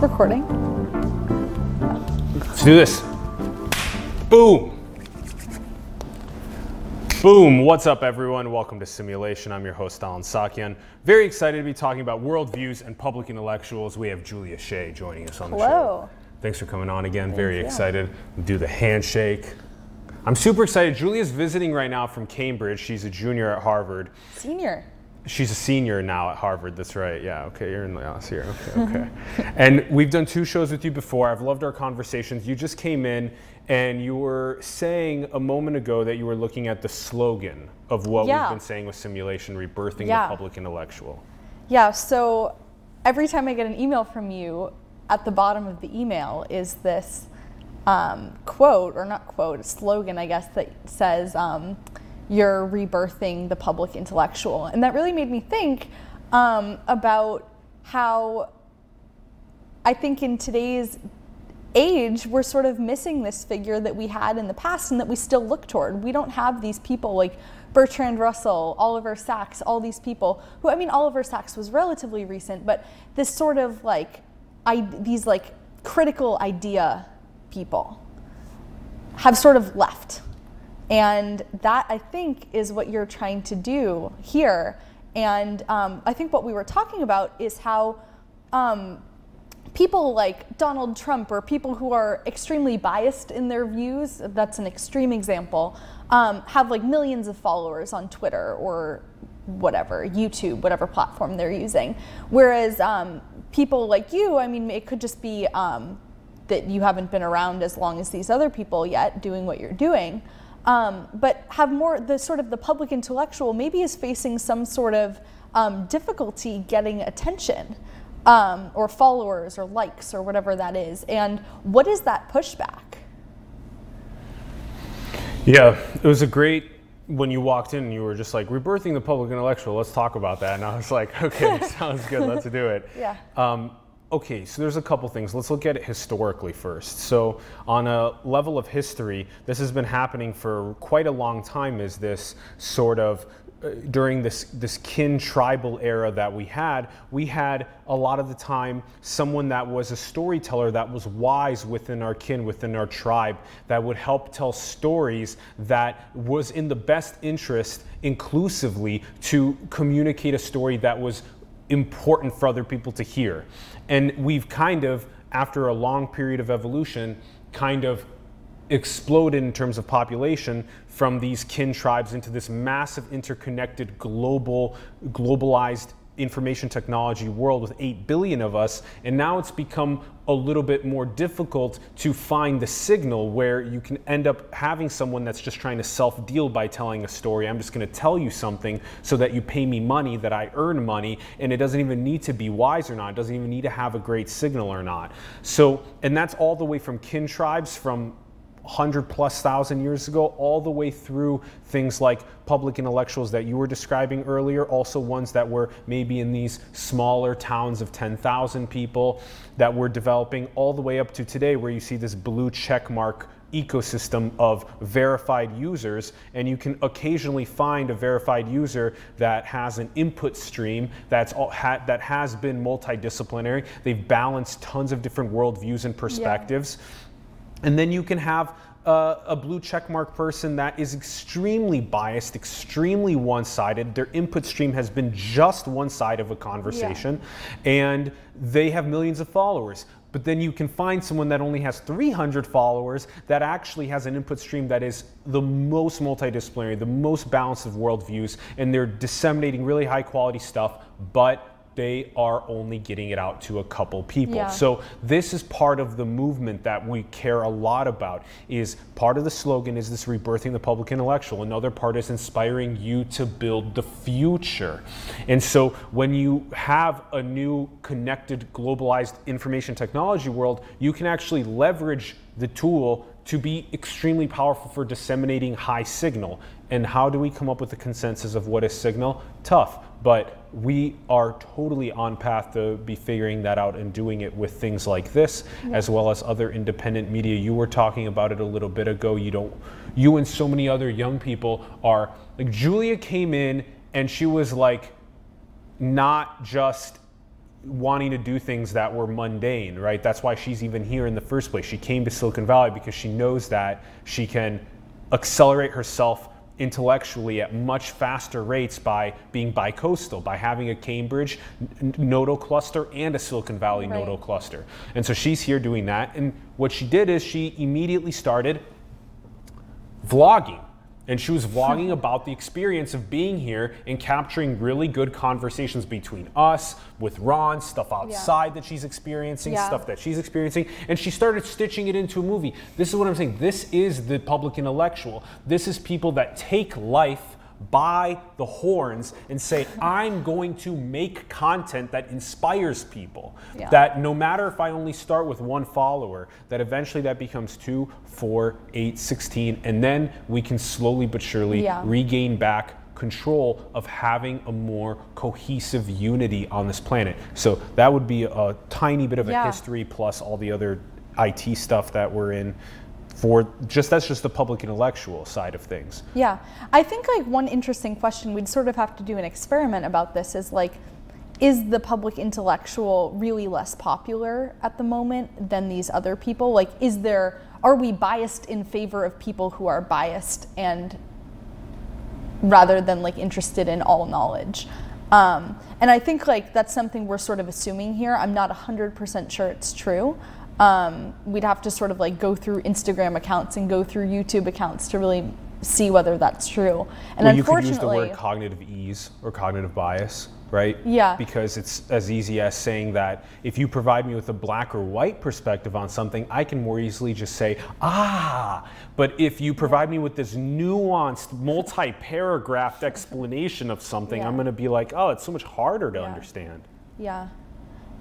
it recording? Let's do this. Boom. Boom. What's up, everyone? Welcome to Simulation. I'm your host, Allen Saakyan. Very excited to be talking about worldviews and public intellectuals. We have Julia Shea joining us on the show. Hello. Thanks for coming on again. Very you. excited. Do the handshake. I'm super excited. Julia's visiting right now from Cambridge. She's a junior at Harvard. Senior. She's a senior now at Harvard. That's right. Yeah. Okay. You're in the year. Okay. Okay. and we've done two shows with you before. I've loved our conversations. You just came in and you were saying a moment ago that you were looking at the slogan of what Yeah. we've been saying with simulation, rebirthing Yeah. the public intellectual. Yeah, so every time I get an email from you, at the bottom of the email is this um, quote, or not quote, slogan, I guess, that says, um, You're rebirthing the public intellectual. And that really made me think um, about how I think in today's age, we're sort of missing this figure that we had in the past and that we still look toward. We don't have these people like Bertrand Russell, Oliver Sacks, all these people who, I mean, Oliver Sacks was relatively recent, but this sort of like, I, these like critical idea people have sort of left. And that, I think, is what you're trying to do here. And um, I think what we were talking about is how um, people like Donald Trump or people who are extremely biased in their views, that's an extreme example, um, have like millions of followers on Twitter or whatever, YouTube, whatever platform they're using. Whereas um, people like you, I mean, it could just be um, that you haven't been around as long as these other people yet doing what you're doing. Um, but have more the sort of the public intellectual maybe is facing some sort of um, difficulty getting attention um, or followers or likes or whatever that is. And what is that pushback? Yeah, it was a great when you walked in. You were just like rebirthing the public intellectual. Let's talk about that. And I was like, okay, sounds good. Let's do it. Yeah. Okay, so there's a couple things. Let's look at it historically first. So, on a level of history, this has been happening for quite a long time. Is this sort of uh, during this this kin tribal era that we had, we had a lot of the time someone that was a storyteller that was wise within our kin, within our tribe, that would help tell stories that was in the best interest inclusively to communicate a story that was important for other people to hear. And we've kind of, after a long period of evolution, kind of exploded in terms of population from these kin tribes into this massive interconnected global globalized information technology world with 8 billion of us and now it's become a little bit more difficult to find the signal where you can end up having someone that's just trying to self deal by telling a story. I'm just going to tell you something so that you pay me money that i earn money and it doesn't even need to be wise or not. It doesn't even need to have a great signal or not. So and that's all the way from kin tribes from 100 plus thousand years ago, all the way through things like public intellectuals that you were describing earlier, also ones that were maybe in these smaller towns of 10,000 people that were developing, all the way up to today, where you see this blue check mark ecosystem of verified users. And you can occasionally find a verified user that has an input stream that's all, ha, that has been multidisciplinary. They've balanced tons of different worldviews and perspectives and then you can have uh, a blue checkmark person that is extremely biased, extremely one sided. Their input stream has been just one side of a conversation, and they have millions of followers. But then you can find someone that only has 300 followers that actually has an input stream that is the most multidisciplinary, the most balanced of worldviews, and they're disseminating really high quality stuff, but they are only getting it out to a couple people. Yeah. So this is part of the movement that we care a lot about is part of the slogan is this rebirthing the public intellectual. Another part is inspiring you to build the future. And so when you have a new connected globalized information technology world, you can actually leverage the tool to be extremely powerful for disseminating high signal. And how do we come up with the consensus of what is signal? Tough, but we are totally on path to be figuring that out and doing it with things like this, as well as other independent media. You were talking about it a little bit ago. You don't, you and so many other young people are like Julia came in and she was like, not just wanting to do things that were mundane, right? That's why she's even here in the first place. She came to Silicon Valley because she knows that she can accelerate herself intellectually at much faster rates by being bicoastal, by having a Cambridge nodal cluster and a Silicon Valley right. nodal cluster. And so she's here doing that. And what she did is she immediately started vlogging and she was vlogging about the experience of being here and capturing really good conversations between us, with Ron, stuff outside yeah. that she's experiencing, yeah. stuff that she's experiencing, and she started stitching it into a movie. This is what I'm saying. This is the public intellectual. This is people that take life by the horns and say, I'm going to make content that inspires people. Yeah. That no matter if I only start with one follower, that eventually that becomes two, four, eight, 16, and then we can slowly but surely yeah. regain back control of having a more cohesive unity on this planet. So that would be a tiny bit of a yeah. history plus all the other IT stuff that we're in for just that's just the public intellectual side of things. Yeah. I think like one interesting question we'd sort of have to do an experiment about this is like is the public intellectual really less popular at the moment than these other people? Like is there are we biased in favor of people who are biased and rather than like interested in all knowledge? Um, and I think like that's something we're sort of assuming here. I'm not 100% sure it's true um, we'd have to sort of like go through Instagram accounts and go through YouTube accounts to really see whether that's true. And well, you could use the word cognitive ease or cognitive bias, right? Yeah. Because it's as easy as saying that if you provide me with a black or white perspective on something, I can more easily just say, ah. But if you provide me with this nuanced, multi paragraphed explanation of something, yeah. I'm going to be like, oh, it's so much harder to yeah. understand. Yeah.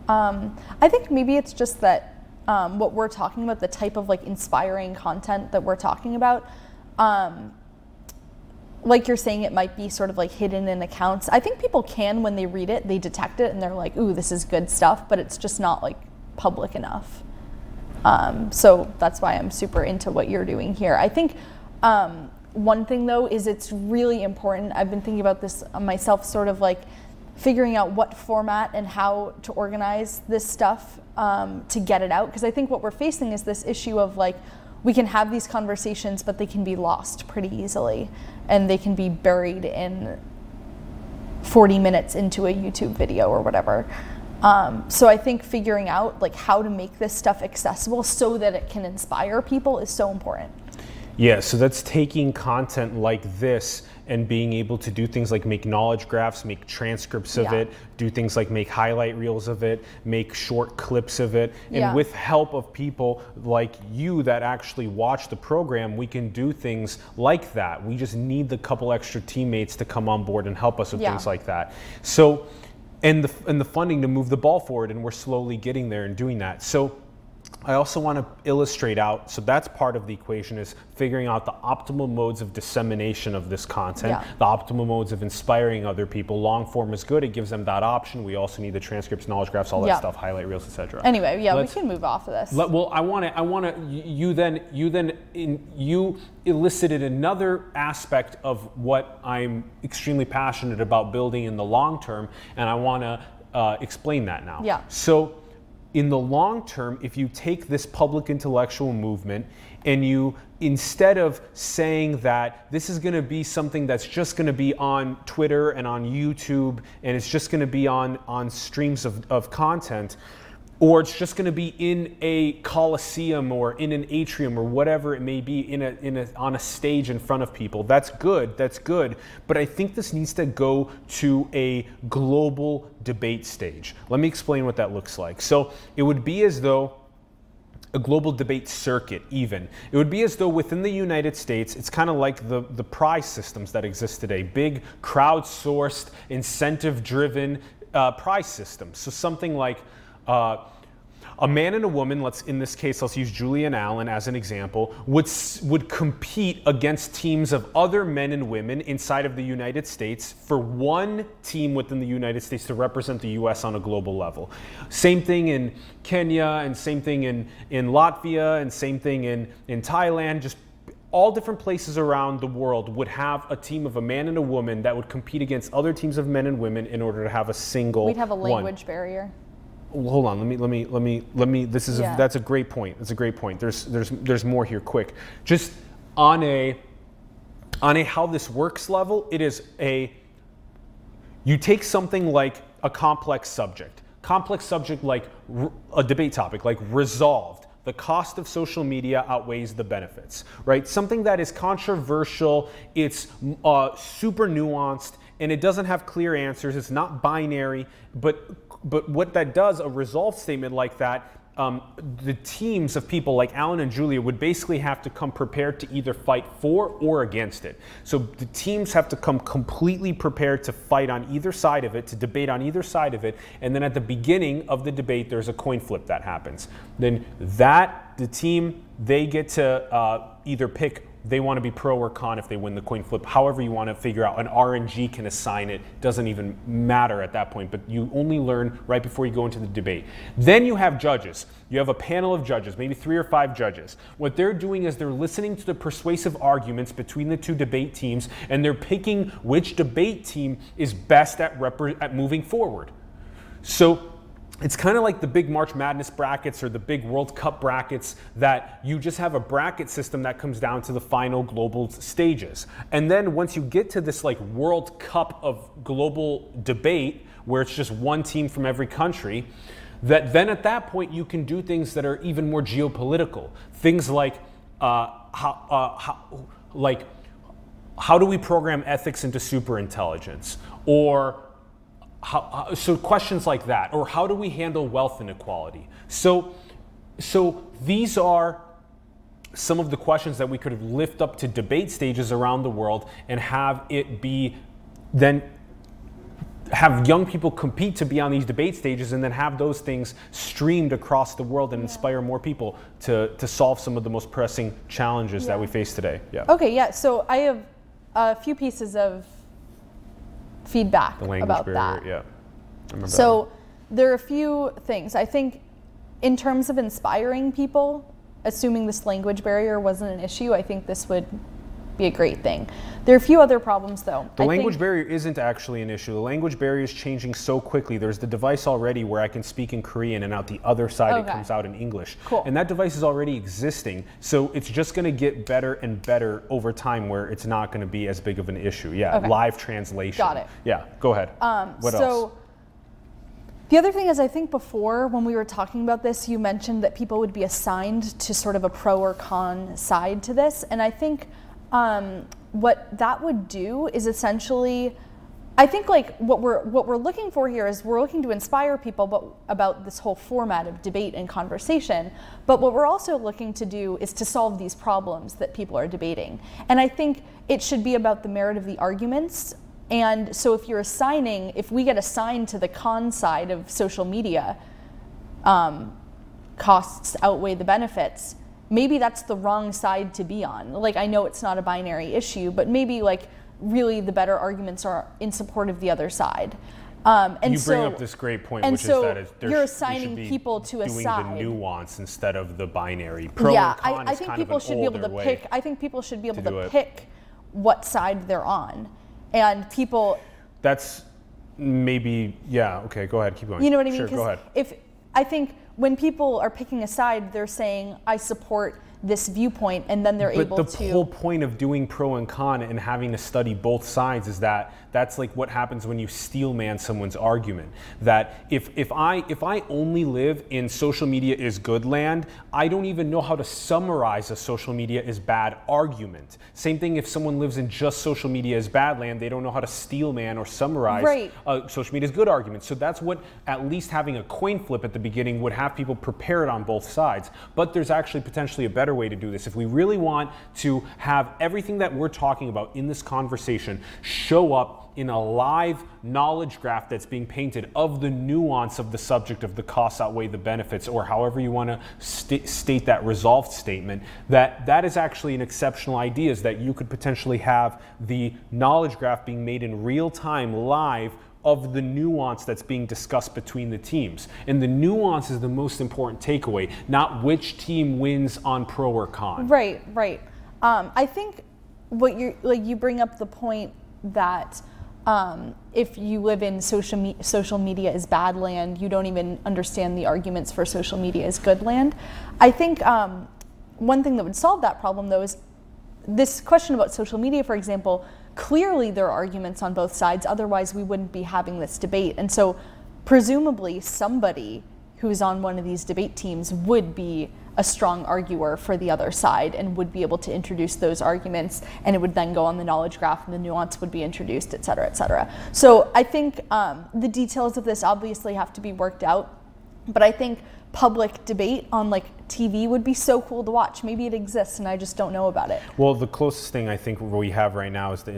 Um, I think maybe it's just that um, what we're talking about, the type of like inspiring content that we're talking about, um, like you're saying, it might be sort of like hidden in accounts. I think people can, when they read it, they detect it and they're like, ooh, this is good stuff, but it's just not like public enough. Um, so that's why I'm super into what you're doing here. I think um, one thing though is it's really important. I've been thinking about this myself, sort of like figuring out what format and how to organize this stuff um, to get it out. Because I think what we're facing is this issue of like, we can have these conversations, but they can be lost pretty easily and they can be buried in 40 minutes into a YouTube video or whatever. Um, so I think figuring out like how to make this stuff accessible so that it can inspire people is so important. Yeah, so that's taking content like this and being able to do things like make knowledge graphs, make transcripts of yeah. it, do things like make highlight reels of it, make short clips of it. And yeah. with help of people like you that actually watch the program, we can do things like that. We just need the couple extra teammates to come on board and help us with yeah. things like that. So and the and the funding to move the ball forward and we're slowly getting there and doing that. So I also want to illustrate out, so that's part of the equation is figuring out the optimal modes of dissemination of this content, yeah. the optimal modes of inspiring other people. Long form is good, it gives them that option. We also need the transcripts, knowledge graphs, all that stuff, highlight reels, etc. Anyway, yeah, Let's, we can move off of this. Let, well, I want to, I want to, you then, you then, in, you elicited another aspect of what I'm extremely passionate about building in the long term, and I want to uh, explain that now. Yeah. So in the long term, if you take this public intellectual movement and you, instead of saying that this is going to be something that's just going to be on Twitter and on YouTube and it's just going to be on, on streams of, of content, or it's just going to be in a coliseum or in an atrium or whatever it may be in a, in a, on a stage in front of people. That's good that's good. But i think this needs to go to a global debate stage. Let me explain what that looks like. So it would be as though a global debate circuit even. It would be as though within the united states it's kind of like the, the prize systems that exist today. Big crowdsourced incentive driven uh, prize systems. So something like uh, a man and a woman, let's in this case, let's use Julian Allen as an example, would would compete against teams of other men and women inside of the United States for one team within the United States to represent the U.S. on a global level. Same thing in Kenya, and same thing in in Latvia, and same thing in in Thailand. Just all different places around the world would have a team of a man and a woman that would compete against other teams of men and women in order to have a single. We'd have a language one. barrier. Well, hold on. Let me let me let me let me. This is Yeah. a, that's a great point. That's a great point. There's there's there's more here. Quick, just on a on a how this works level, it is a you take something like a complex subject, complex subject like r- a debate topic, like resolved. The cost of social media outweighs the benefits, right? Something that is controversial, it's uh, super nuanced, and it doesn't have clear answers. It's not binary, but but what that does, a resolve statement like that, um, the teams of people like Allen and Julia would basically have to come prepared to either fight for or against it. So the teams have to come completely prepared to fight on either side of it, to debate on either side of it, and then at the beginning of the debate, there's a coin flip that happens. Then that the team they get to uh, either pick they want to be pro or con if they win the coin flip. However, you want to figure out an RNG can assign it. Doesn't even matter at that point, but you only learn right before you go into the debate. Then you have judges. You have a panel of judges, maybe three or five judges. What they're doing is they're listening to the persuasive arguments between the two debate teams, and they're picking which debate team is best at, at moving forward. So it's kind of like the big March Madness brackets or the big World Cup brackets that you just have a bracket system that comes down to the final global stages. And then once you get to this like World Cup of global debate where it's just one team from every country, that then at that point you can do things that are even more geopolitical. Things like uh, how, uh, how, like how do we program ethics into superintelligence or how, how- so questions like that or how do we handle wealth inequality? So so these are some of the questions that we could lift up to debate stages around the world and have it be then have young people compete to be on these debate stages and then have those things streamed across the world and inspire more people to, to solve some of the most pressing challenges that we face today. Yeah. Okay, yeah. So I have a few pieces of feedback about barrier that. yeah remember that. So there are a few things. I think in terms of inspiring people, assuming this language barrier wasn't an issue, I think this would be a great thing. There are a few other problems though. The I language barrier isn't actually an issue. The language barrier is changing so quickly. There's the device already where I can speak in Korean and out the other side it comes out in English. Cool. And that device is already existing. So it's just going to get better and better over time where it's not going to be as big of an issue. Yeah, Okay. live translation. Got it. Yeah, go ahead. Um, what so else? the other thing is, I think before when we were talking about this, you mentioned that people would be assigned to sort of a pro or con side to this, and I think um, what that would do is essentially. I think like what we're what we're looking for here is we're looking to inspire people but about this whole format of debate and conversation. But what we're also looking to do is to solve these problems that people are debating. And I think it should be about the merit of the arguments. And so if you're assigning, if we get assigned to the con side of social media, um, costs outweigh the benefits, maybe that's the wrong side to be on. Like I know it's not a binary issue, but maybe like really the better arguments are in support of the other side. Um, and you bring so, up this great point, which so is that you're assigning people to a doing side. the nuance instead of the binary. Pro yeah, and con I, I think people should be able to pick. I think people should be able to to, do it. pick what side they're on, and people That's maybe yeah. Okay, go ahead. Keep going. You know what I mean? Sure, go ahead. if I think when people are picking a side, they're saying I support this viewpoint, and then they're But able the to. But the whole point of doing pro and con and having to study both sides is that that's like what happens when you steel man someone's argument. That if, if I if I only live in social media is good land, I don't even know how to summarize a social media is bad argument. Same thing if someone lives in just social media is bad land, they don't know how to steel man or summarize Right. uh, social media is good argument. So that's what at least having a coin flip at the beginning would have people prepared on both sides. But there's actually potentially a better way to do this. If we really want to have everything that we're talking about in this conversation show up in a live knowledge graph that's being painted of the nuance of the subject of the costs outweigh the benefits or however you want to sta- state that resolved statement that that is actually an exceptional idea is that you could potentially have the knowledge graph being made in real time live of the nuance that's being discussed between the teams. And the nuance is the most important takeaway, not which team wins on pro or con. Right, right. Um, I think what you like you bring up the point that um, if you live in social, me- social media is bad land, you don't even understand the arguments for social media is good land. I think um, one thing that would solve that problem, though, is this question about social media, for example. Clearly, there are arguments on both sides. Otherwise, we wouldn't be having this debate. And so, presumably, somebody who's on one of these debate teams would be a strong arguer for the other side and would be able to introduce those arguments and it would then go on the knowledge graph and the nuance would be introduced et cetera et cetera. So i think um, the details of this obviously have to be worked out but i think public debate on like TV would be so cool to watch. Maybe it exists and I just don't know about it. Well, the closest thing I think we have right now is the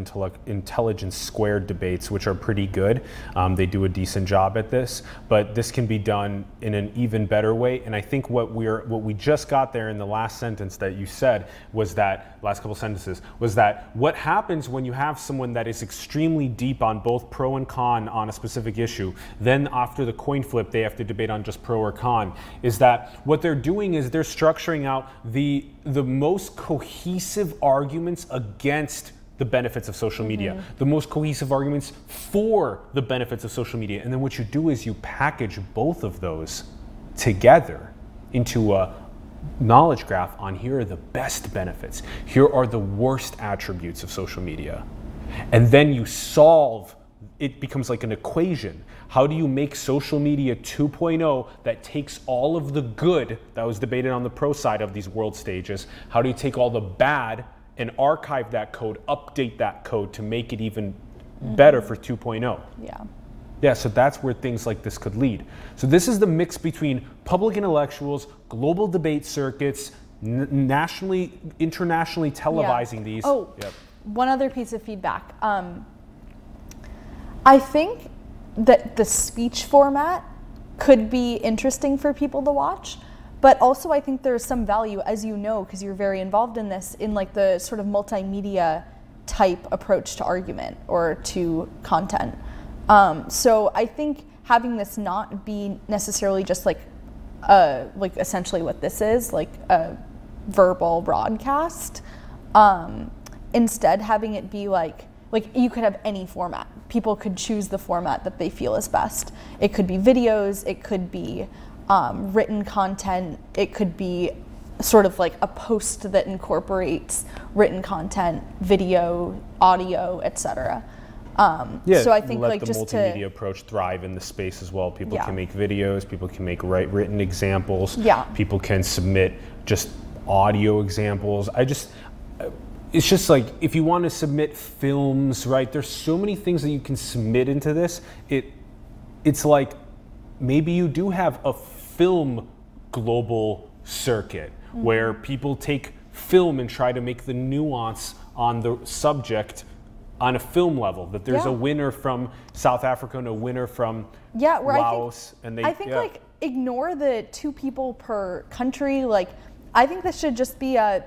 intelligence squared debates, which are pretty good. Um, they do a decent job at this, but this can be done in an even better way. And I think what we're what we just got there in the last sentence that you said was that last couple sentences was that what happens when you have someone that is extremely deep on both pro and con on a specific issue, then after the coin flip they have to debate on just pro or con, is that what they're doing is is they're structuring out the the most cohesive arguments against the benefits of social media, mm-hmm. the most cohesive arguments for the benefits of social media. And then what you do is you package both of those together into a knowledge graph on here are the best benefits, here are the worst attributes of social media. And then you solve it becomes like an equation. How do you make social media 2.0 that takes all of the good that was debated on the pro side of these world stages? How do you take all the bad and archive that code, update that code to make it even mm-hmm. better for 2.0? Yeah. Yeah, so that's where things like this could lead. So this is the mix between public intellectuals, global debate circuits, n- nationally, internationally televising yeah. these. Oh, yep. one other piece of feedback. Um, I think that the speech format could be interesting for people to watch. But also, I think there's some value, as you know, because you're very involved in this, in like the sort of multimedia type approach to argument or to content. Um, so I think having this not be necessarily just like, uh, like essentially what this is, like a verbal broadcast, um, instead having it be like like you could have any format. People could choose the format that they feel is best. It could be videos, it could be um, written content, it could be sort of like a post that incorporates written content, video, audio, etc. Um, yeah, so I think let like the just multimedia to, approach thrive in the space as well. People yeah. can make videos, people can make write written examples. Yeah. People can submit just audio examples. I just it's just like if you want to submit films, right? There's so many things that you can submit into this. It it's like maybe you do have a film global circuit mm-hmm. where people take film and try to make the nuance on the subject on a film level that there's yeah. a winner from South Africa and a winner from yeah, Laos I think, and they I think yeah. like ignore the two people per country like I think this should just be a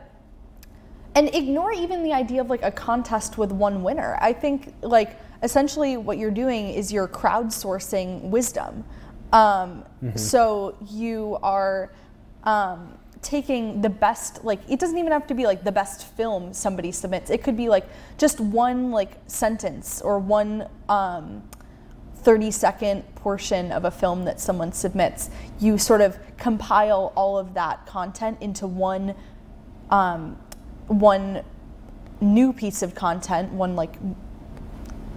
and ignore even the idea of like a contest with one winner. I think like essentially what you're doing is you're crowdsourcing wisdom. Um, mm-hmm. So you are um, taking the best like it doesn't even have to be like the best film somebody submits. It could be like just one like sentence or one um, 30 second portion of a film that someone submits. You sort of compile all of that content into one um, one new piece of content, one like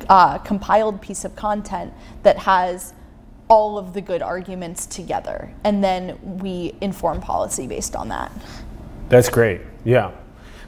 uh, compiled piece of content that has all of the good arguments together, and then we inform policy based on that. That's great. Yeah.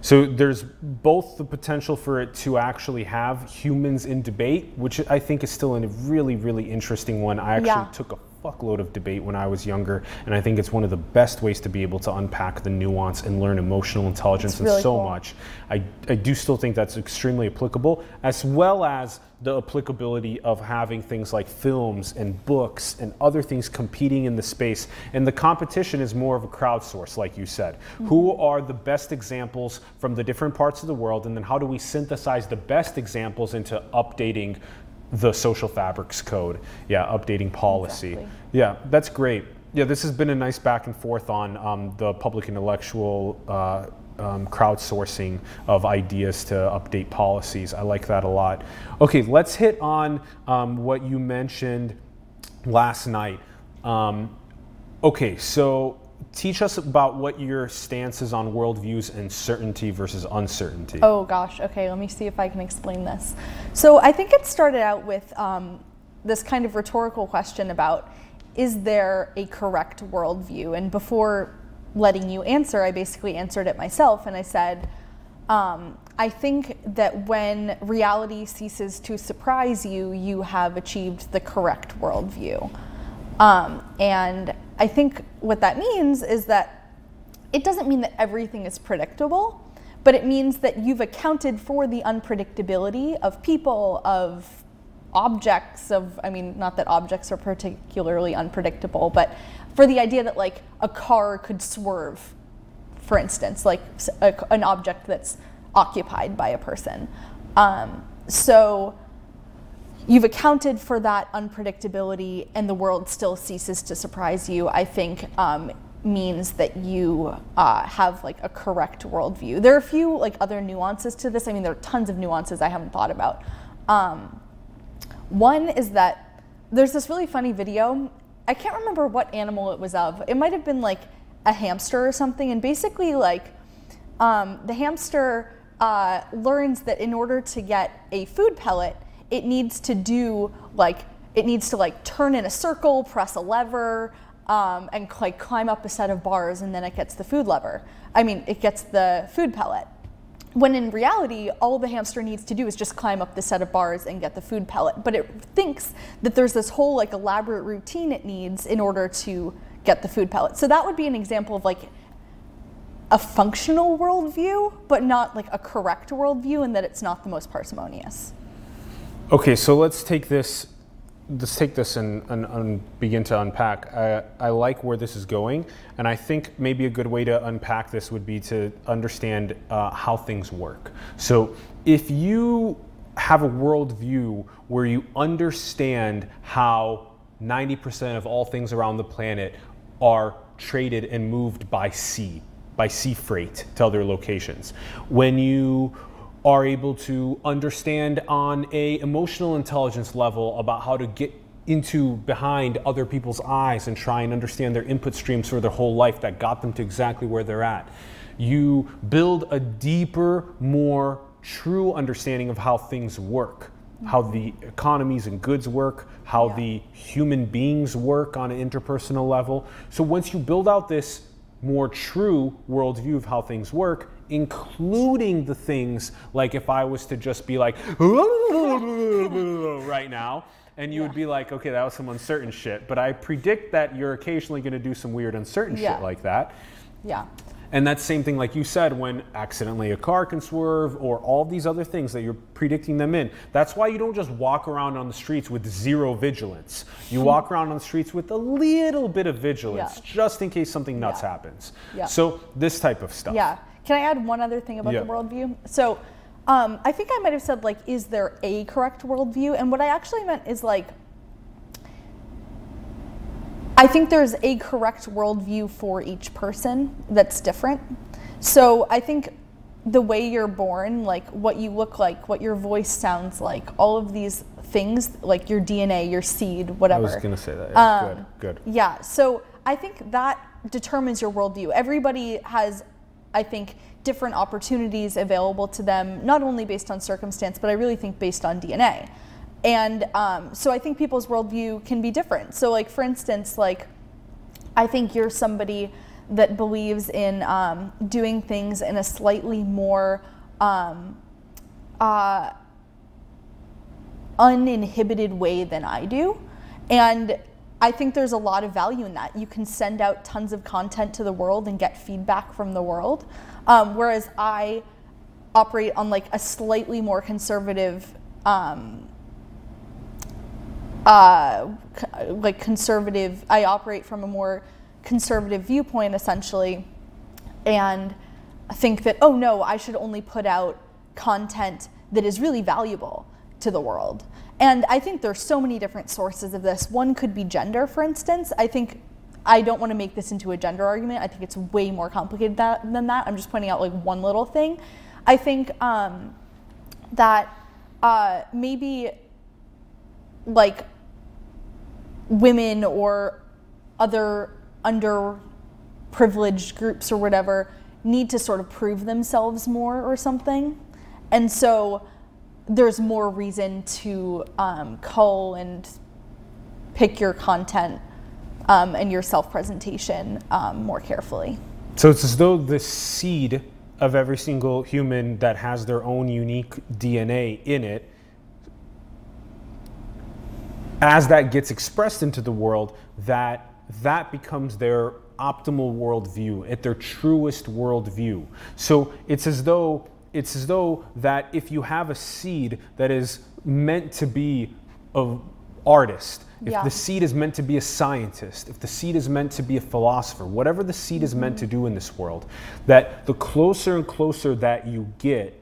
So there's both the potential for it to actually have humans in debate, which I think is still a really, really interesting one. I actually yeah. took a fuckload of debate when I was younger, and I think it's one of the best ways to be able to unpack the nuance and learn emotional intelligence really and so cool. much. I, I do still think that's extremely applicable, as well as the applicability of having things like films and books and other things competing in the space. And the competition is more of a crowdsource, like you said. Mm-hmm. Who are the best examples from the different parts of the world, and then how do we synthesize the best examples into updating the social fabrics code. Yeah, updating policy. Exactly. Yeah, that's great. Yeah, this has been a nice back and forth on um, the public intellectual uh, um, crowdsourcing of ideas to update policies. I like that a lot. Okay, let's hit on um, what you mentioned last night. Um, okay, so teach us about what your stance is on worldviews and certainty versus uncertainty. Oh gosh, okay, let me see if I can explain this. So I think it started out with um, this kind of rhetorical question about is there a correct worldview? And before letting you answer, I basically answered it myself and I said, um, I think that when reality ceases to surprise you, you have achieved the correct worldview. Um, and I think what that means is that it doesn't mean that everything is predictable, but it means that you've accounted for the unpredictability of people, of objects, of, I mean, not that objects are particularly unpredictable, but for the idea that like a car could swerve, for instance, like a, an object that's occupied by a person. Um, so you've accounted for that unpredictability and the world still ceases to surprise you, I think um, means that you uh, have like a correct worldview. There are a few like other nuances to this. I mean, there are tons of nuances I haven't thought about. Um, one is that there's this really funny video. I can't remember what animal it was of. It might have been like a hamster or something. And basically, like um, the hamster uh, learns that in order to get a food pellet, it needs to do like it needs to like turn in a circle, press a lever, um, and like climb up a set of bars, and then it gets the food lever. I mean, it gets the food pellet. When in reality, all the hamster needs to do is just climb up the set of bars and get the food pellet. But it thinks that there's this whole like elaborate routine it needs in order to get the food pellet. So that would be an example of like a functional worldview, but not like a correct worldview, and that it's not the most parsimonious. Okay, so let's take this. Let's take this and, and, and begin to unpack. I, I like where this is going, and I think maybe a good way to unpack this would be to understand uh, how things work. So, if you have a worldview where you understand how 90% of all things around the planet are traded and moved by sea, by sea freight to other locations. When you are able to understand on a emotional intelligence level about how to get into behind other people's eyes and try and understand their input streams for their whole life that got them to exactly where they're at. You build a deeper, more true understanding of how things work, how the economies and goods work, how yeah. the human beings work on an interpersonal level. So once you build out this more true worldview of how things work, including the things like if I was to just be like right now, and you yeah. would be like, okay, that was some uncertain shit. But I predict that you're occasionally going to do some weird uncertain yeah. shit like that. Yeah. And that same thing, like you said, when accidentally a car can swerve or all these other things that you're predicting them in. That's why you don't just walk around on the streets with zero vigilance. You walk around on the streets with a little bit of vigilance yeah. just in case something nuts yeah. happens. Yeah. So, this type of stuff. Yeah. Can I add one other thing about the worldview? So, um, I think I might have said, like, is there a correct worldview? And what I actually meant is, like, I think there's a correct worldview for each person that's different. So I think the way you're born, like what you look like, what your voice sounds like, all of these things, like your DNA, your seed, whatever. I was going to say that. Yeah, um, good, good. Yeah. So I think that determines your worldview. Everybody has I think, different opportunities available to them, not only based on circumstance, but I really think based on DNA. And um, so I think people's worldview can be different. So, like, for instance, like, I think you're somebody that believes in um, doing things in a slightly more um, uh, uninhibited way than I do. And I think there's a lot of value in that. You can send out tons of content to the world and get feedback from the world. Um, whereas I operate on like a slightly more conservative, um, uh, like conservative, I operate from a more conservative viewpoint essentially and think that, oh no, I should only put out content that is really valuable to the world. And I think there's so many different sources of this. One could be gender, for instance. I think I don't want to make this into a gender argument. I think it's way more complicated that, than that. I'm just pointing out like one little thing. I think um, that uh, maybe like women or other underprivileged groups or whatever need to sort of prove themselves more or something. And so there's more reason to um, cull and pick your content um, and your self presentation um, more carefully. So it's as though the seed of every single human that has their own unique DNA in it, as that gets expressed into the world, that that becomes their optimal worldview, at their truest worldview. So it's as though it's as though that if you have a seed that is meant to be an artist, if Yeah. the seed is meant to be a scientist, if the seed is meant to be a philosopher, whatever the seed is meant to mm-hmm. do in this world, that the closer and closer that you get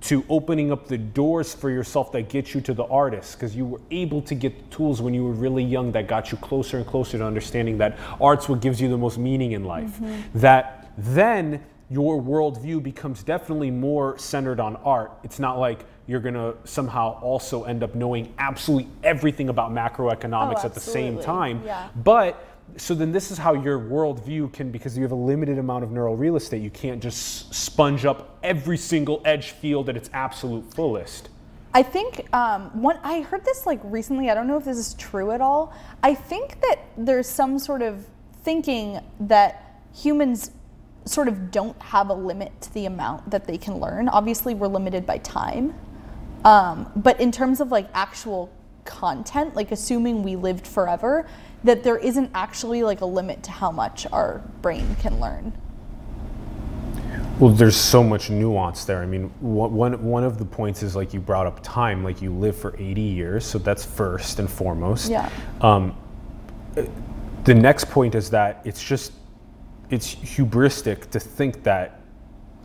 to opening up the doors for yourself that get you to the artist because you were able to get the tools when you were really young that got you closer and closer to understanding that art's what gives you the most meaning in life mm-hmm. that then your worldview becomes definitely more centered on art it's not like you're going to somehow also end up knowing absolutely everything about macroeconomics Oh, at the same time Yeah. but so then this is how your worldview can, because you have a limited amount of neural real estate, you can't just sponge up every single edge field at its absolute fullest. I think um, one. I heard this like recently. I don't know if this is true at all. I think that there's some sort of thinking that humans sort of don't have a limit to the amount that they can learn. Obviously, we're limited by time, um, but in terms of like actual content, like assuming we lived forever, that there isn't actually like a limit to how much our brain can learn. Well, there's so much nuance there. I mean, one, one one of the points is like you brought up time, like you live for 80 years, so that's first and foremost. Yeah. Um, uh, the next point is that it's just it's hubristic to think that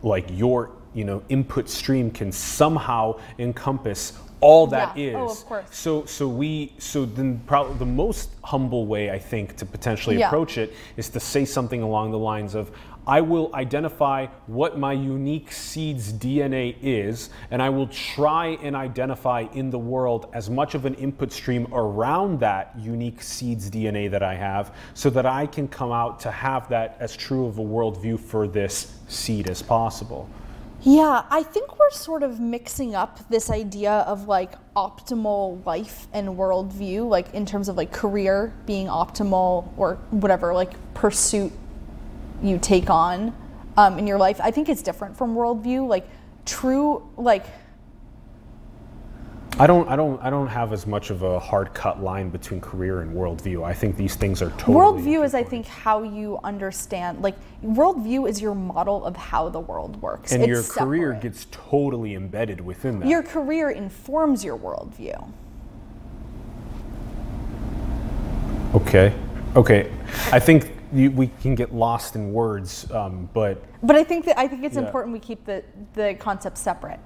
like your you know input stream can somehow encompass all that is. Yeah. Oh, of course. So so we so then probably the most humble way I think to potentially Yeah. approach it is to say something along the lines of I will identify what my unique seed's DNA is, and I will try and identify in the world as much of an input stream around that unique seed's DNA that I have, so that I can come out to have that as true of a worldview for this seed as possible. Yeah, I think we're sort of mixing up this idea of like optimal life and worldview, like in terms of like career being optimal or whatever, like pursuit you take on um, in your life. I think it's different from worldview. Like true, like I don't, I don't, I don't have as much of a hard cut line between career and worldview. I think these things are totally. worldview is, I think, how you understand. Like worldview is your model of how the world works. and It's your career separate. gets totally embedded within that. your career informs your worldview. Okay. Okay. I think you, we can get lost in words, um, but But I think that I think it's Yeah. important we keep the the concepts separate.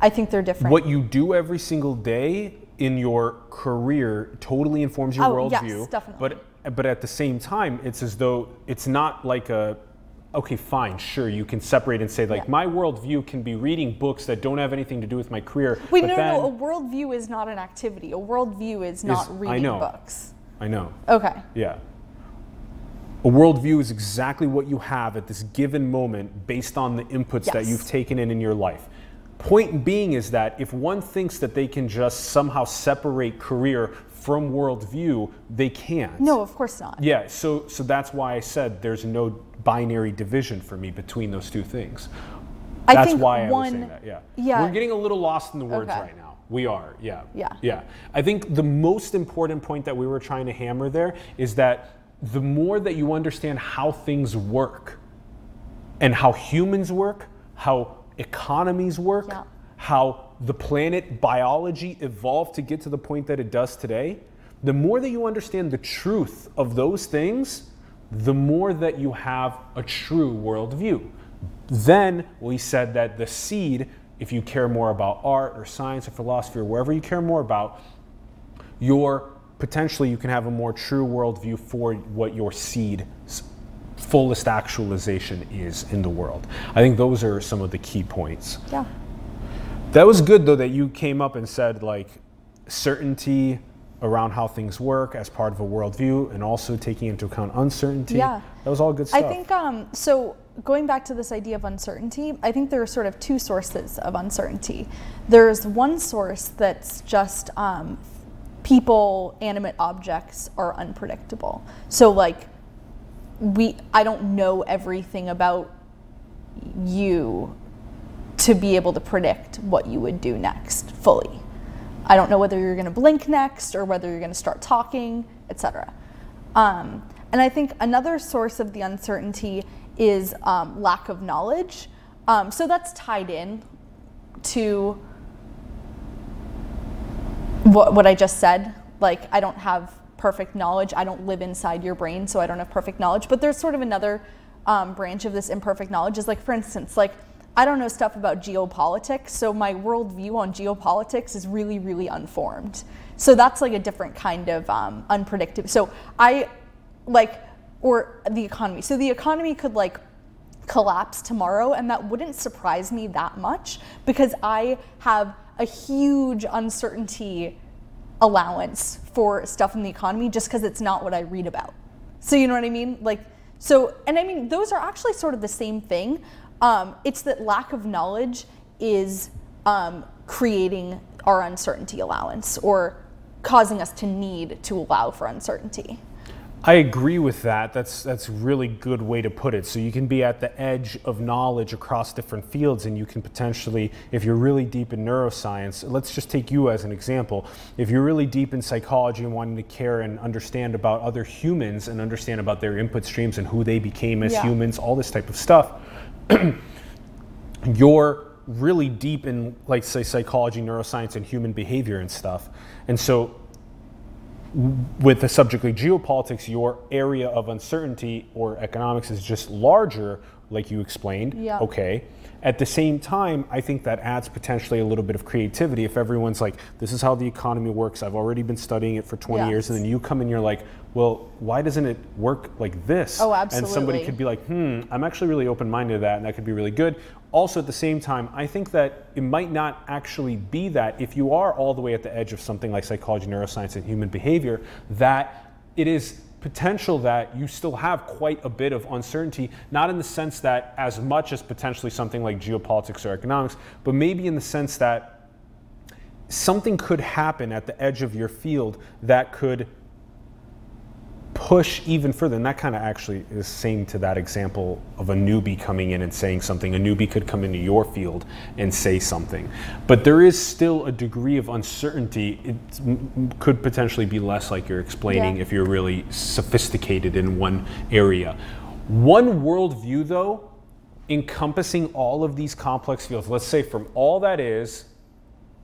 I think they're different. what you do every single day in your career totally informs your Oh, yes, worldview. definitely. But but at the same time, it's as though it's not like a okay, fine, sure, you can separate and say like Yeah. my worldview can be reading books that don't have anything to do with my career. Wait, no, no, no. A worldview is not an activity. A worldview is not I reading know. books. I know. Okay. Yeah. A worldview is exactly what you have at this given moment based on the inputs that you've taken in in your life. Point being is that if one thinks that they can just somehow separate career from worldview, they can't. No, of course not. Yeah, so so that's why I said there's no binary division for me between those two things. I That's why I was saying that. Yeah. yeah. We're getting a little lost in the words Okay. right now. We are. Yeah. Yeah. Yeah. I think the most important point that we were trying to hammer there is that the more that you understand how things work and how humans work, how economies work, Yeah. how the planet biology evolved to get to the point that it does today, the more that you understand the truth of those things, the more that you have a true worldview. Then we said that the seed, if you care more about art or science or philosophy or wherever you care more about, your potentially you can have a more true worldview for what your seed fullest actualization is in the world. I think those are some of the key points. Yeah. That was good though that you came up and said like certainty around how things work as part of a worldview and also taking into account uncertainty. Yeah. That was all good stuff. I think um, so going back to this idea of uncertainty, I think there are sort of two sources of uncertainty. There's one source that's just um, people, animate objects are unpredictable. So like we I don't know everything about you to be able to predict what you would do next fully. I don't know whether you're going to blink next or whether you're going to start talking, etc. Um, and I think another source of the uncertainty is um, lack of knowledge. Um, so that's tied in to what, what I just said. Like, I don't have perfect knowledge. I don't live inside your brain, so I don't have perfect knowledge. But there's sort of another um, branch of this imperfect knowledge is like, for instance, like I don't know stuff about geopolitics, so my worldview on geopolitics is really, really unformed. So that's like a different kind of um, unpredictable. So I like, or the economy. So the economy could like collapse tomorrow, and that wouldn't surprise me that much because I have a huge uncertainty allowance for stuff in the economy just because it's not what I read about. So you know what I mean? Like, so, and I mean, those are actually sort of the same thing. Um, it's that lack of knowledge is um, creating our uncertainty allowance or causing us to need to allow for uncertainty. I agree with that. That's that's a really good way to put it. So you can be at the edge of knowledge across different fields and you can potentially if you're really deep in neuroscience, let's just take you as an example. If you're really deep in psychology and wanting to care and understand about other humans and understand about their input streams and who they became as yeah. humans, all this type of stuff, you're really deep in like say psychology, neuroscience and human behavior and stuff. And so with the subject like geopolitics, your area of uncertainty or economics is just larger, like you explained. Yeah. Okay. At the same time, I think that adds potentially a little bit of creativity if everyone's like, this is how the economy works. I've already been studying it for 20 yes. years. And then you come and you're like, well, why doesn't it work like this? Oh, absolutely. And somebody could be like, hmm, I'm actually really open minded to that. And that could be really good. Also, at the same time, I think that it might not actually be that if you are all the way at the edge of something like psychology, neuroscience, and human behavior, that it is potential that you still have quite a bit of uncertainty, not in the sense that as much as potentially something like geopolitics or economics, but maybe in the sense that something could happen at the edge of your field that could push even further. And that kind of actually is same to that example of a newbie coming in and saying something. A newbie could come into your field and say something. But there is still a degree of uncertainty. It could potentially be less like you're explaining yeah. if you're really sophisticated in one area. One worldview, though, encompassing all of these complex fields, let's say from all that is,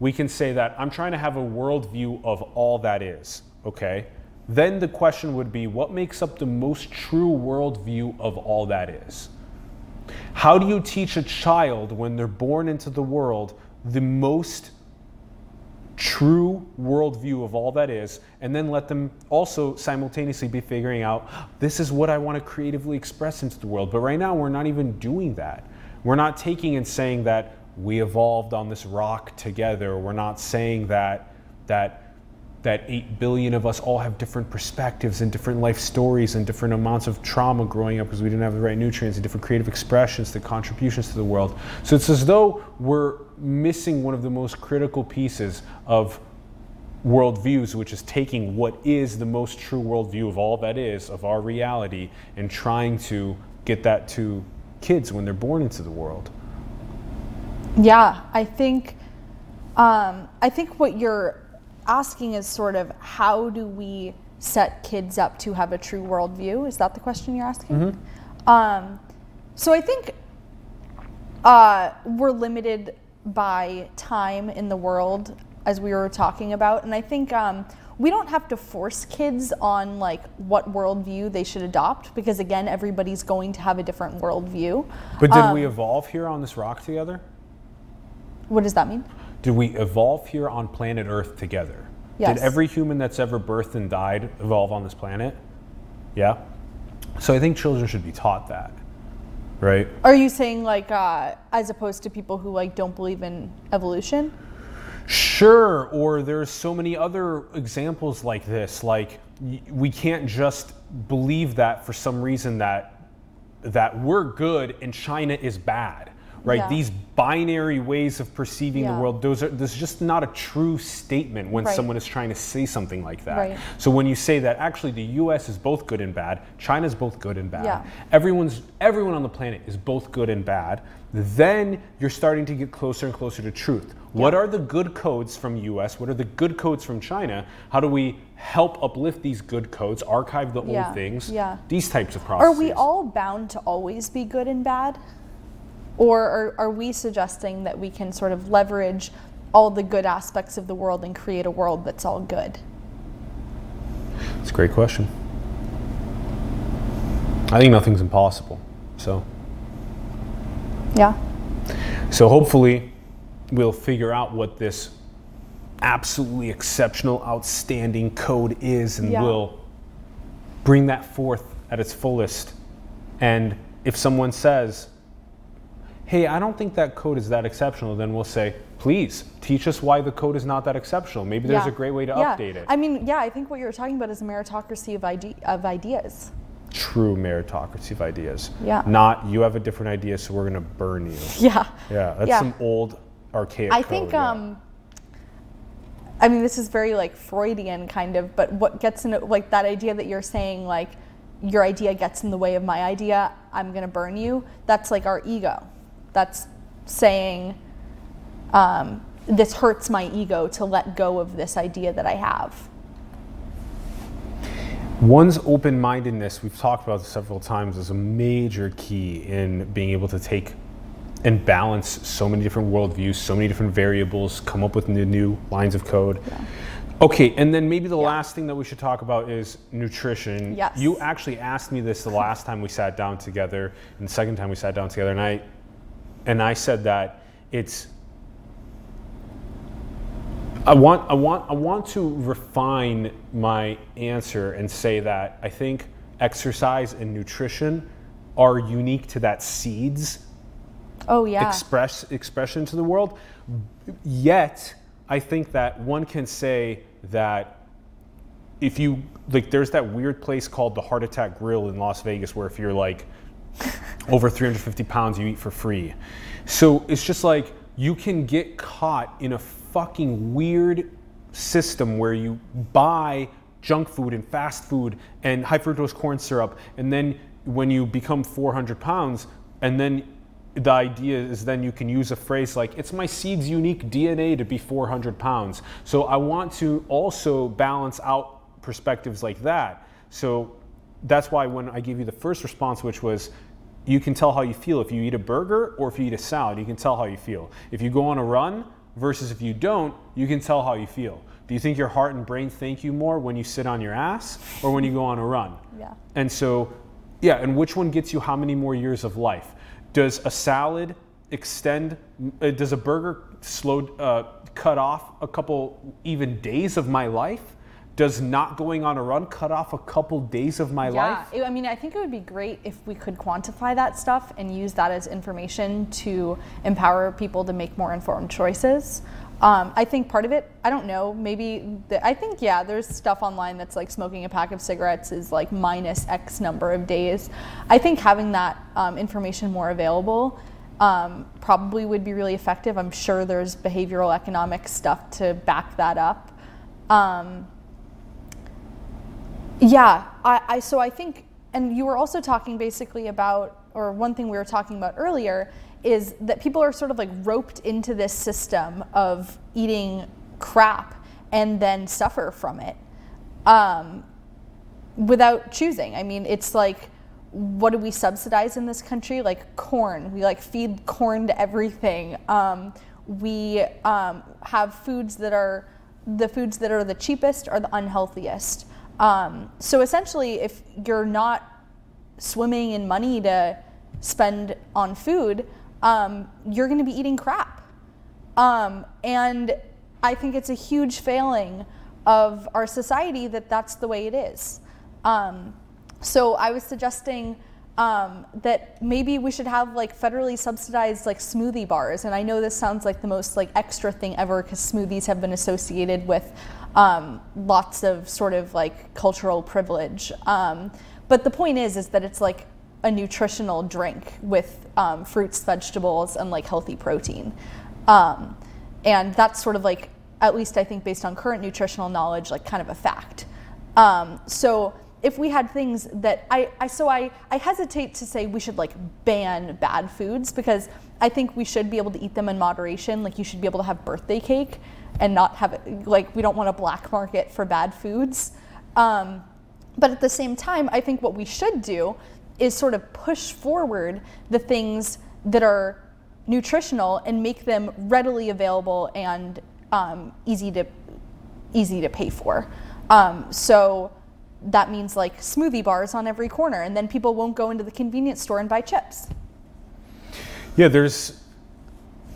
we can say that I'm trying to have a worldview of all that is, okay? Then the question would be what makes up the most true worldview of all that is? How do you teach a child when they're born into the world the most true worldview of all that is, and then let them also simultaneously be figuring out this is what I want to creatively express into the world. But right now, we're not even doing that. We're not taking and saying that we evolved on this rock together. We're not saying that that that 8 billion of us all have different perspectives and different life stories and different amounts of trauma growing up because we didn't have the right nutrients and different creative expressions, the contributions to the world. So it's as though we're missing one of the most critical pieces of worldviews, which is taking what is the most true worldview of all that is, of our reality, and trying to get that to kids when they're born into the world. Yeah, I think um, I think what you're asking is sort of how do we set kids up to have a true worldview? Is that the question you're asking? Mm-hmm. Um, so I think uh, we're limited by time in the world, as we were talking about, and I think um, we don't have to force kids on like what worldview they should adopt because again, everybody's going to have a different worldview. But did um, we evolve here on this rock together? What does that mean? Did we evolve here on planet Earth together? Yes. Did every human that's ever birthed and died evolve on this planet? Yeah. So I think children should be taught that, right? Are you saying like uh, as opposed to people who like don't believe in evolution? Sure, or there's so many other examples like this. Like we can't just believe that for some reason that that we're good and China is bad, right? Yeah. These binary ways of perceiving Yeah. the world, those are this is just not a true statement when Right. someone is trying to say something like that. Right. So when you say that actually the US is both good and bad, China's both good and bad. Yeah. Everyone's everyone on the planet is both good and bad, then you're starting to get closer and closer to truth. What are the good codes from US? What are the good codes from China? How do we help uplift these good codes, archive the old things? yeah. These types of processes. Are we all bound to always be good and bad? Or are, are we suggesting that we can sort of leverage all the good aspects of the world and create a world that's all good? It's a great question. I think nothing's impossible. So Yeah. So hopefully we'll figure out what this absolutely exceptional, outstanding code is and Yeah. we'll bring that forth at its fullest. And if someone says, hey, I don't think that code is that exceptional, then we'll say, please teach us why the code is not that exceptional. Maybe there's yeah. a great way to Yeah. update it. I mean, yeah, I think what you're talking about is a meritocracy of, ide- of ideas. True meritocracy of ideas. Yeah. Not you have a different idea, so we're going to burn you. Yeah. Yeah, that's Yeah. some old archaic I code, think, um, I mean, this is very like Freudian kind of, but what gets in like that idea that you're saying, like, your idea gets in the way of my idea, I'm gonna burn you, that's like our ego. That's saying, um, this hurts my ego to let go of this idea that I have. One's open mindedness, we've talked about this several times, is a major key in being able to take and balance so many different worldviews, so many different variables, come up with new, new lines of code. Okay, and then maybe the last thing that we should talk about is nutrition. Yes. You actually asked me this the last time we sat down together, and the second time we sat down together, and I and I said that it's I want, I want, I want to refine my answer and say that I think exercise and nutrition are unique to that seeds Oh, yeah. express expression to the world. Yet, I think that one can say that if you like, there's that weird place called the Heart Attack Grill in Las Vegas, where if you're like over 350 pounds, you eat for free. So it's just like you can get caught in a fucking weird system where you buy junk food and fast food and high fructose corn syrup, and then when you become 400 pounds, and then the idea is then you can use a phrase like it's my seed's unique dna to be 400 pounds so i want to also balance out perspectives like that so that's why when i gave you the first response which was you can tell how you feel if you eat a burger or if you eat a salad you can tell how you feel if you go on a run versus if you don't you can tell how you feel do you think your heart and brain thank you more when you sit on your ass or when you go on a run Yeah. and so, yeah, and which one gets you how many more years of life? Does a salad extend, uh, does a burger slow, uh, cut off a couple even days of my life? Does not going on a run cut off a couple days of my Yeah, life? it- I mean, I think it would be great if we could quantify that stuff and use that as information to empower people to make more informed choices. Um, I think part of it, I don't know, maybe, the, I think, yeah, there's stuff online that's like smoking a pack of cigarettes is like minus X number of days. I think having that um, information more available um, probably would be really effective. I'm sure there's behavioral economic stuff to back that up. Um, yeah, I, I so I think, and you were also talking basically about, or one thing we were talking about earlier is that people are sort of like roped into this system of eating crap and then suffer from it um, without choosing. I mean, it's like, what do we subsidize in this country? Like corn. We like feed corn to everything. Um, we um, have foods that are the foods that are the cheapest are the unhealthiest. Um, so essentially, if you're not swimming in money to spend on food, um, you're going to be eating crap. Um, and I think it's a huge failing of our society that that's the way it is. Um, so I was suggesting um, that maybe we should have like federally subsidized like smoothie bars. And I know this sounds like the most like extra thing ever because smoothies have been associated with um, lots of sort of like cultural privilege. Um, but the point is, is that it's like a nutritional drink with um, fruits, vegetables, and like healthy protein. Um, and that's sort of like, at least I think based on current nutritional knowledge, like kind of a fact. Um, so if we had things that I, I so I, I hesitate to say we should like ban bad foods because I think we should be able to eat them in moderation. Like you should be able to have birthday cake and not have it like we don't want a black market for bad foods. Um, but at the same time, I think what we should do is sort of push forward the things that are nutritional and make them readily available and um, easy to easy to pay for. Um, so that means like smoothie bars on every corner, and then people won't go into the convenience store and buy chips. Yeah, there's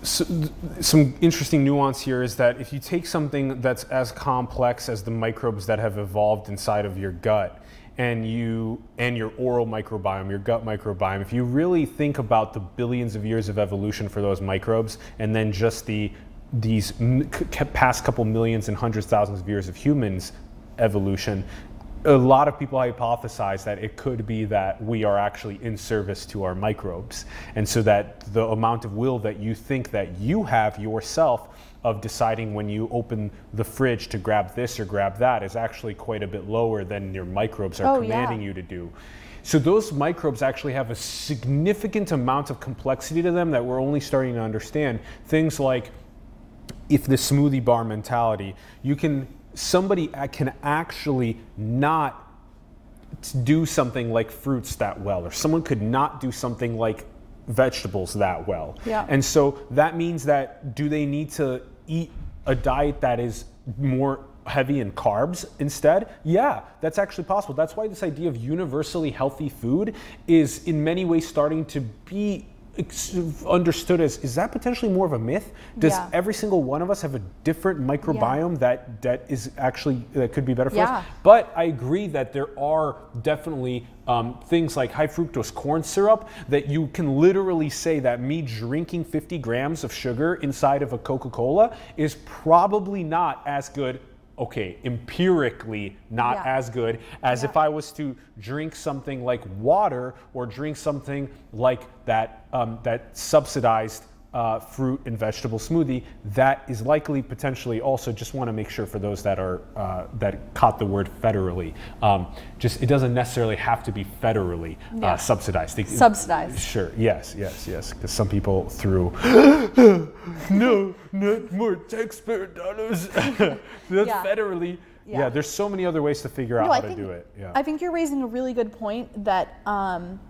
some interesting nuance here is that if you take something that's as complex as the microbes that have evolved inside of your gut and you and your oral microbiome, your gut microbiome, if you really think about the billions of years of evolution for those microbes and then just the these past couple millions and hundreds thousands of years of humans evolution, a lot of people hypothesize that it could be that we are actually in service to our microbes. And so that the amount of will that you think that you have yourself of deciding when you open the fridge to grab this or grab that is actually quite a bit lower than your microbes are oh, commanding yeah. you to do. So those microbes actually have a significant amount of complexity to them that we're only starting to understand. Things like if the smoothie bar mentality, you can somebody can actually not do something like fruits that well, or someone could not do something like vegetables that well. Yeah. And so that means that do they need to eat a diet that is more heavy in carbs instead? Yeah, that's actually possible. That's why this idea of universally healthy food is in many ways starting to be understood as is that potentially more of a myth? Does yeah. every single one of us have a different microbiome yeah. that that is actually that could be better for yeah. us? But I agree that there are definitely um, things like high fructose corn syrup that you can literally say that me drinking 50 grams of sugar inside of a Coca-Cola is probably not as good okay, empirically not yeah. as good as yeah. if I was to drink something like water or drink something like that um, that subsidized uh, fruit and vegetable smoothie. That is likely potentially also just want to make sure for those that are uh, that caught the word federally. Um, just it doesn't necessarily have to be federally uh, yeah. subsidized. They, subsidized. Sure. Yes. Yes. Yes. Because some people threw no, not more taxpayer dollars. That's yeah. federally. Yeah. yeah. there's so many other ways to figure out no, how to do it. Yeah. I think you're raising a really good point that um,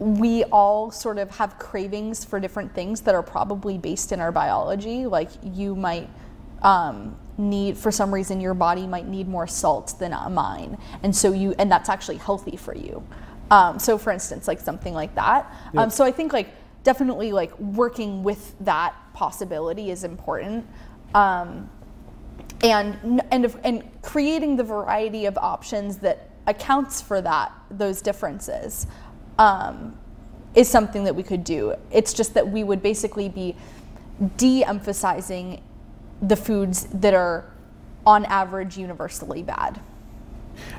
we all sort of have cravings for different things that are probably based in our biology. Like you might um, need, for some reason, your body might need more salt than mine, and so you, and that's actually healthy for you. Um, so, for instance, like something like that. Yep. Um, so I think like definitely like working with that possibility is important. Um, and and and creating the variety of options that accounts for that those differences um, is something that we could do. It's just that we would basically be de-emphasizing the foods that are on average universally bad.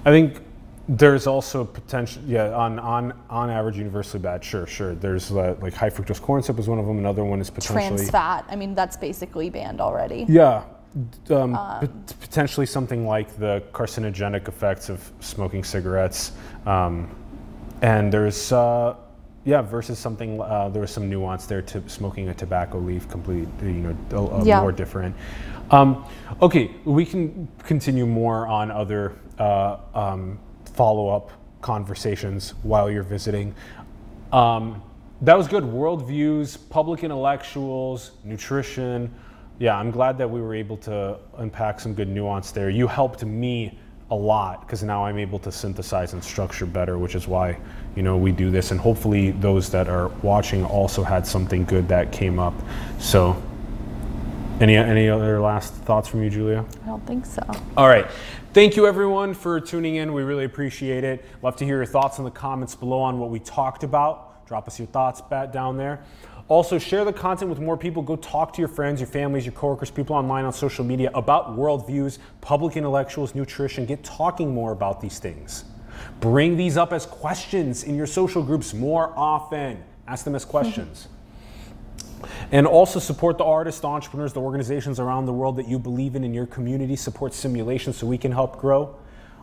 I think there's also potential, yeah, on, on, on average universally bad, sure, sure. There's uh, like high fructose corn syrup is one of them. Another one is potentially. Trans fat, I mean, that's basically banned already. Yeah. Um, um, potentially something like the carcinogenic effects of smoking cigarettes. Um, and there's, uh, yeah, versus something, uh, there was some nuance there to smoking a tobacco leaf, complete, you know, a, a yeah. more different. Um, okay, we can continue more on other uh, um, follow up conversations while you're visiting. Um, that was good. Worldviews, public intellectuals, nutrition. Yeah, I'm glad that we were able to unpack some good nuance there. You helped me a lot because now I'm able to synthesize and structure better, which is why you know we do this. And hopefully, those that are watching also had something good that came up. So, Any, any other last thoughts from you, Julia? I don't think so. All right. Thank you, everyone, for tuning in. We really appreciate it. Love to hear your thoughts in the comments below on what we talked about. Drop us your thoughts back down there. Also, share the content with more people. Go talk to your friends, your families, your coworkers, people online on social media about worldviews, public intellectuals, nutrition. Get talking more about these things. Bring these up as questions in your social groups more often. Ask them as questions. And also support the artists, the entrepreneurs, the organizations around the world that you believe in in your community. Support simulation so we can help grow.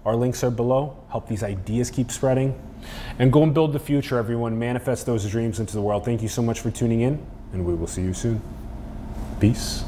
Our links are below. Help these ideas keep spreading. And go and build the future, everyone. Manifest those dreams into the world. Thank you so much for tuning in, and we will see you soon. Peace.